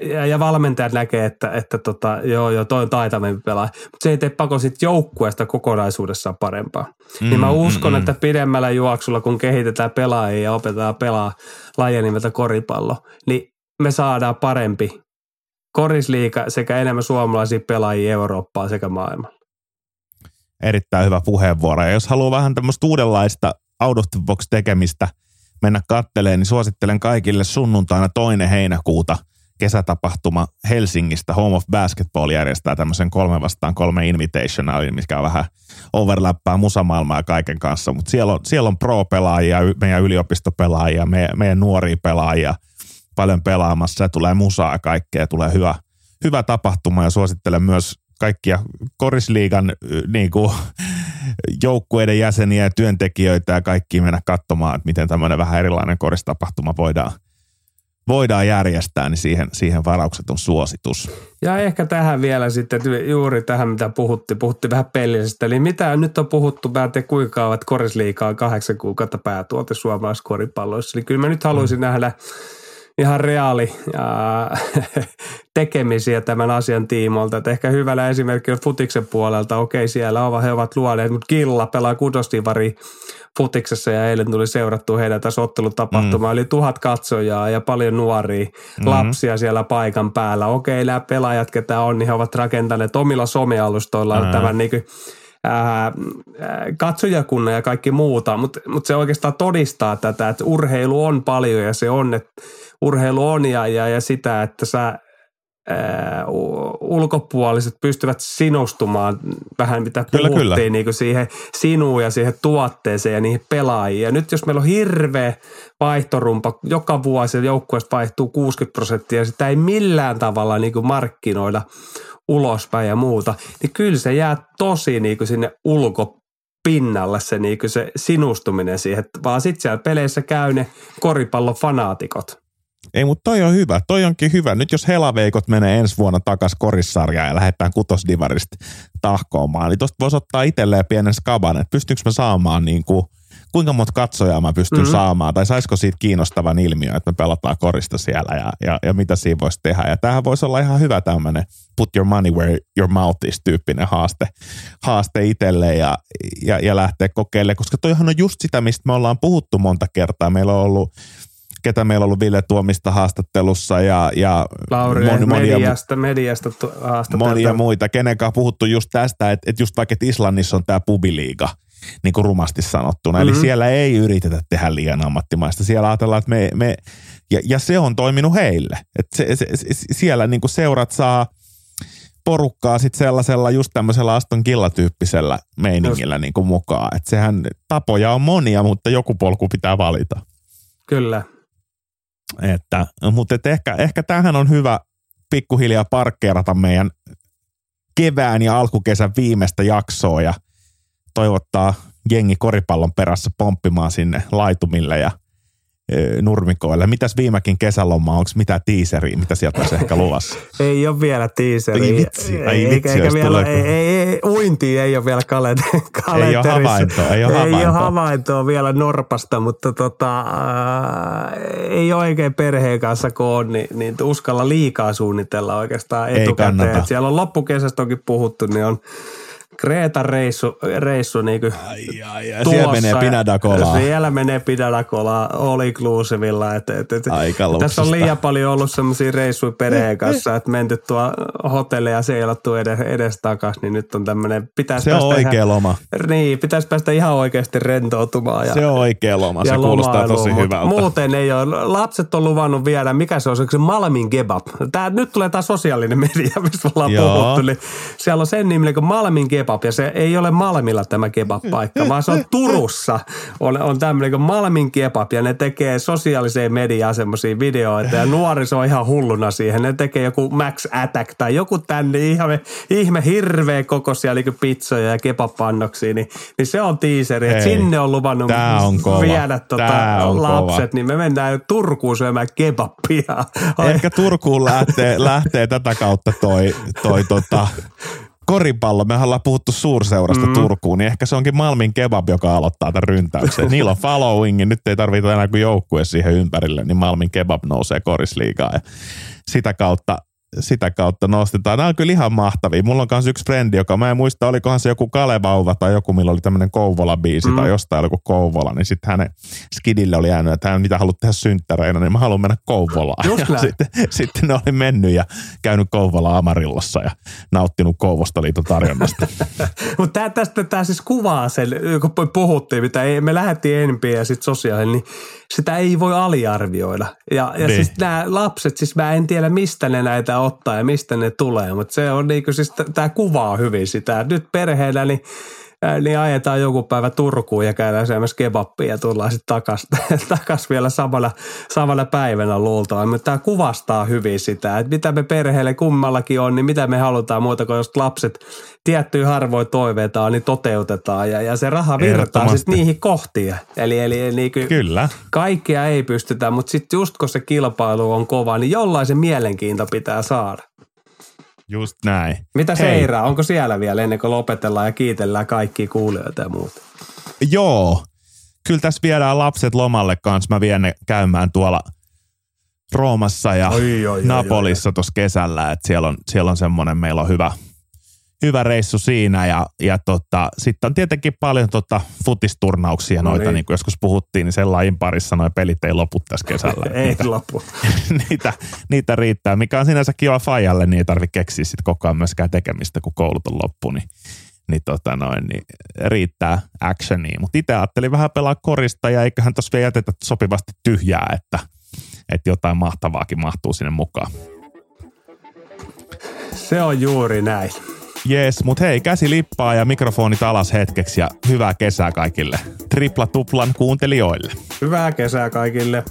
ja, ja valmentajat näkee, että, että tota, joo, joo, toi on taitavampi pelaaja. Mutta se ei tee pako sit joukkueesta kokonaisuudessaan parempaa. Mm, niin mä uskon, mm, että pidemmällä juoksulla, kun kehitetään pelaajia ja opetetaan pelaa lajia nimeltä koripallo, niin me saadaan parempi korisliika sekä enemmän suomalaisia pelaajia Eurooppaa sekä maailmalla. Erittäin hyvä puheenvuoro. Ja jos haluaa vähän tämmöistä uudenlaista out of the box tekemistä mennä katteleen, niin suosittelen kaikille sunnuntaina toinen heinäkuuta – kesätapahtuma Helsingistä Home of Basketball järjestää tämmöisen kolme vastaan kolme invitationalin, mikä on vähän overlappaa musamaailmaa kaiken kanssa, mutta siellä on, siellä on pro-pelaajia, meidän yliopistopelaajia, meidän, meidän nuoria pelaajia paljon pelaamassa ja tulee musaa ja kaikkea, tulee hyvä, hyvä tapahtuma ja suosittelen myös kaikkia korisliigan niin kuin, joukkueiden jäseniä ja työntekijöitä ja kaikki mennä katsomaan, että miten tämmöinen vähän erilainen koristapahtuma voidaan – voidaan järjestää, niin siihen, siihen varaukset on suositus. Ja ehkä tähän vielä sitten, juuri tähän mitä puhuttiin, puhuttiin vähän pellisestä. Eli mitä nyt on puhuttu, mä en tiedä kuinka että korisliikaa kahdeksan kuukautta päätuote suomalaisessa koripalloissa. Eli kyllä mä nyt haluaisin mm. nähdä ihan reaali ää, tekemisiä tämän asian tiimoilta. Et ehkä hyvällä esimerkki on futiksen puolelta. Okei, siellä ovat, he ovat luoneet, mutta Killa pelaa kutostivari futiksessa ja eilen tuli seurattu heidän tässä ottelutapahtumaa. Mm. Eli tuhat katsojaa ja paljon nuoria mm-hmm. lapsia siellä paikan päällä. Okei, nämä pelaajat, ketä on, niin he ovat rakentaneet omilla somealustoillaan mm. tämän niin kuin, ää, katsojakunnan ja kaikki muuta, mutta mut se oikeastaan todistaa tätä, että urheilu on paljon ja se on, että urheilu on ja, ja, ja sitä, että sä ulkopuoliset pystyvät sinustumaan vähän mitä kyllä, puhuttiin kyllä. Niin kuin siihen sinuun ja siihen tuotteeseen ja niihin pelaajiin. Ja nyt jos meillä on hirveä vaihtorumpa, joka vuosi joukkueesta vaihtuu 60 prosenttia ja sitä ei millään tavalla niin kuin markkinoida ulospäin ja muuta, niin kyllä se jää tosi niin kuin sinne ulkopinnalle se, niin kuin se sinustuminen siihen, vaan sitten siellä peleissä käy ne koripallofanaatikot. Ei, mutta toi on hyvä. Toi onkin hyvä. Nyt jos helaveikot menee ensi vuonna takas korissarjaan ja lähdetään kutosdivarista tahkoamaan, niin tosta voisi ottaa itselleen pienen skaban, että pystynkö mä saamaan niin kuin, kuinka monta katsojaa mä pystyn mm-hmm. saamaan, tai saisiko siitä kiinnostavan ilmiö, että me pelataan korista siellä ja, ja, ja mitä siinä voisi tehdä. Ja tämähän voisi olla ihan hyvä tämmöinen put your money where your mouth is tyyppinen haaste, haaste itselle ja, ja, ja lähteä kokeilemaan, koska toihan on just sitä, mistä me ollaan puhuttu monta kertaa. Meillä on ollut ketä meillä on ollut Ville Tuomista haastattelussa ja, ja Lauri, moni, monia, mediasta, mediasta monia muita, kenen kanssa puhuttu just tästä, että, että just vaikka että Islannissa on tämä pubiliiga, niin kuin rumasti sanottuna. Mm-hmm. Eli siellä ei yritetä tehdä liian ammattimaista. Siellä ajatellaan, että me, me ja, ja se on toiminut heille. Että se, se, se, siellä niin kuin seurat saa porukkaa sitten sellaisella just tämmöisellä Aston Killa-tyyppisellä meiningillä niin kuin mukaan. Että sehän tapoja on monia, mutta joku polku pitää valita. Kyllä. Että, mutta et ehkä, ehkä tähän on hyvä pikkuhiljaa parkkeerata meidän kevään ja alkukesän viimeistä jaksoa ja toivottaa jengi koripallon perässä pomppimaan sinne laitumille ja – nurmikoille. Mitäs viimekin kesäloma, onko mitä tiiseriä, mitä sieltä olisi ehkä luvassa? ei ole vielä tiiseriä. Ei vitsi, ei, ei vitsi, eikä vielä, ei, ei, ei, uinti ei ole vielä kalenterissa. Ei ole havaintoa, ei ole havaintoa. Ei ole havaintoa vielä Norpasta, mutta tota, äh, ei ole oikein perheen kanssa kun on, niin, niin uskalla liikaa suunnitella oikeastaan etukäteen. Siellä on loppukesästä onkin puhuttu, niin on Kreetan reissu, reissu niin kuin ai, ai, ai. Siellä menee Pinadakolaa. Siellä menee Pinadakolaa all inclusivilla. Et, et, et, Aika tässä on liian paljon ollut semmoisia reissuja perheen kanssa, että menty tuo hotelli ja seilattu edes, edes takas, niin nyt on tämmöinen, pitäisi Se on oikea ihan, loma. Niin, pitäisi päästä ihan oikeasti rentoutumaan. Ja, se on oikea loma, se kuulostaa tosi hyvältä. Muuten ei ole. Lapset on luvannut viedä, mikä se on, se Malmin kebab. Tää, nyt tulee tämä sosiaalinen media, mistä ollaan Joo. puhuttu, niin siellä on sen niminen kuin Malmin kebab kebab. Ja se ei ole Malmilla tämä kebab-paikka, vaan se on Turussa. On, on tämmöinen kuin Malmin kebab ja ne tekee sosiaaliseen mediaan semmoisia videoita ja nuoriso on ihan hulluna siihen. Ne tekee joku Max Attack tai joku tänne ihme, ihme hirveä kokoisia niin pizzoja ja kebab-pannoksia, niin, niin se on tiiseri. Että sinne on luvannut on kova. viedä tota lapset, kova. niin me mennään Turkuun syömään kebabia. Ehkä Turkuun lähtee, lähtee tätä kautta toi, toi tota, koripallo, me ollaan puhuttu suurseurasta mm. Turkuun, niin ehkä se onkin Malmin kebab, joka aloittaa tämän ryntäyksen. Niillä on following, nyt ei tarvita enää kuin joukkue siihen ympärille, niin Malmin kebab nousee korisliigaan. Ja sitä kautta sitä kautta nostetaan. Nämä on kyllä ihan mahtavia. Mulla on myös yksi frendi, joka mä en muista, olikohan se joku Kalevauva tai joku, millä oli tämmöinen Kouvola-biisi mm. tai jostain joku Kouvola, niin sitten hänen skidille oli jäänyt, että hän mitä haluat tehdä synttäreinä, niin mä haluan mennä Kouvolaan. Just sitten, sitten, ne oli mennyt ja käynyt Kouvola Amarillossa ja nauttinut Kouvostoliiton tarjonnasta. Mutta tästä tämä siis kuvaa sen, kun puhuttiin, mitä ei, me lähdettiin NP ja sitten sosiaalinen, niin sitä ei voi aliarvioida. Ja, ja niin. siis nämä lapset, siis mä en tiedä mistä ne näitä ottaa ja mistä ne tulee, mutta se on niin kuin siis, tämä kuvaa hyvin sitä. Nyt perheenä niin niin ajetaan joku päivä Turkuun ja käydään syömässä kebappia ja tullaan sitten takas, takas vielä samana, samana päivänä luultavasti. Mutta tämä kuvastaa hyvin sitä, että mitä me perheelle kummallakin on, niin mitä me halutaan muuta kuin jos lapset tiettyjä harvoin toiveita on, niin toteutetaan ja, ja se raha virtaa sitten niihin kohtiin. Eli, eli niin kuin Kyllä. kaikkia ei pystytä, mutta sitten just kun se kilpailu on kova, niin jollain se mielenkiinto pitää saada. Just näin. Mitä Seira, onko siellä vielä ennen kuin lopetellaan ja kiitellään kaikki kuulijoita ja muuta? Joo. Kyllä tässä viedään lapset lomalle kanssa. Mä vien ne käymään tuolla Roomassa ja Oi, oi, oi, Napolissa tuossa kesällä, että siellä on, siellä on semmoinen, meillä on hyvä, hyvä reissu siinä ja, ja tota, sitten on tietenkin paljon tota futisturnauksia No noita, niin. niin kuin joskus puhuttiin, niin sen lajin parissa noin pelit ei lopu tässä kesällä. Ei niitä, loppu. niitä, niitä, riittää, mikä on sinänsä kiva fajalle, niin ei tarvitse keksiä sit koko ajan myöskään tekemistä, kun koulut on loppu, niin, niin, tota noin, niin riittää actionia. Mutta itse ajattelin vähän pelaa korista ja eiköhän tuossa vielä jätetä sopivasti tyhjää, että, että jotain mahtavaakin mahtuu sinne mukaan. Se on juuri näin. Jees, mutta hei, käsi lippaa ja mikrofonit alas hetkeksi ja hyvää kesää kaikille. Tripla tuplan kuuntelijoille. Hyvää kesää kaikille.